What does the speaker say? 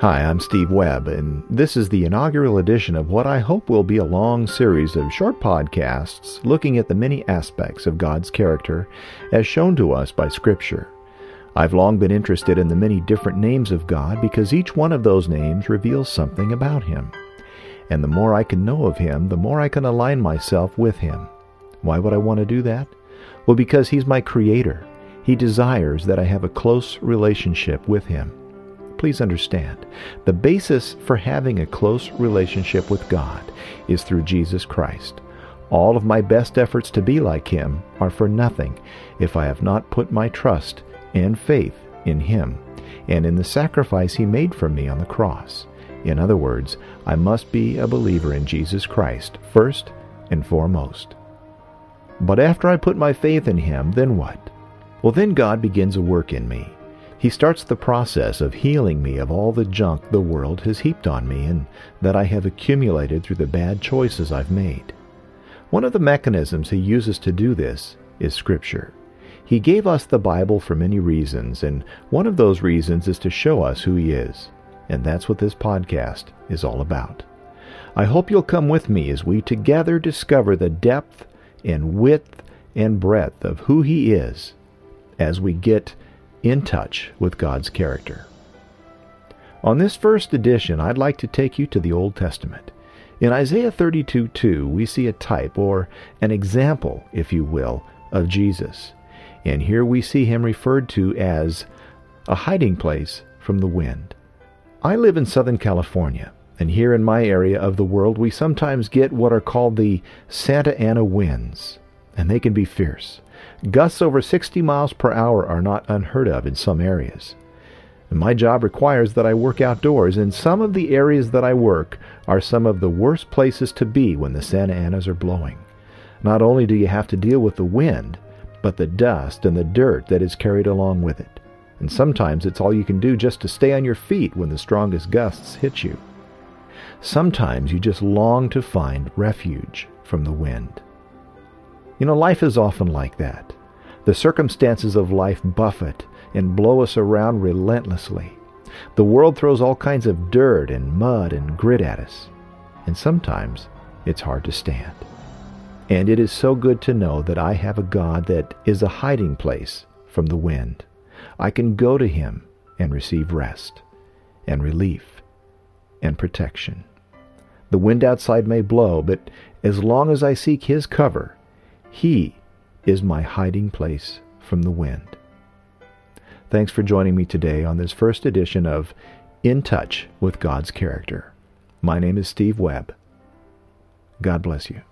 Hi, I'm Steve Webb, and this is the inaugural edition of what I hope will be a long series of short podcasts looking at the many aspects of God's character as shown to us by Scripture. I've long been interested in the many different names of God because each one of those names reveals something about Him. And the more I can know of Him, the more I can align myself with Him. Why would I want to do that? Well, because He's my Creator. He desires that I have a close relationship with Him. Please understand, the basis for having a close relationship with God is through Jesus Christ. All of my best efforts to be like Him are for nothing if I have not put my trust and faith in Him and in the sacrifice He made for me on the cross. In other words, I must be a believer in Jesus Christ first and foremost. But after I put my faith in Him, then what? Well, then God begins a work in me. He starts the process of healing me of all the junk the world has heaped on me and that I have accumulated through the bad choices I've made. One of the mechanisms he uses to do this is Scripture. He gave us the Bible for many reasons, and one of those reasons is to show us who He is. And that's what this podcast is all about. I hope you'll come with me as we together discover the depth and width and breadth of who He is as we get in touch with God's character. On this first edition, I'd like to take you to the Old Testament. In Isaiah 32 2, we see a type, or an example, if you will, of Jesus. And here we see him referred to as a hiding place from the wind. I live in Southern California, and here in my area of the world, we sometimes get what are called the Santa Ana winds, and they can be fierce. Gusts over 60 miles per hour are not unheard of in some areas. My job requires that I work outdoors, and some of the areas that I work are some of the worst places to be when the Santa Anas are blowing. Not only do you have to deal with the wind, but the dust and the dirt that is carried along with it. And sometimes it's all you can do just to stay on your feet when the strongest gusts hit you. Sometimes you just long to find refuge from the wind. You know, life is often like that. The circumstances of life buffet and blow us around relentlessly. The world throws all kinds of dirt and mud and grit at us. And sometimes it's hard to stand. And it is so good to know that I have a God that is a hiding place from the wind. I can go to Him and receive rest and relief and protection. The wind outside may blow, but as long as I seek His cover, he is my hiding place from the wind. Thanks for joining me today on this first edition of In Touch with God's Character. My name is Steve Webb. God bless you.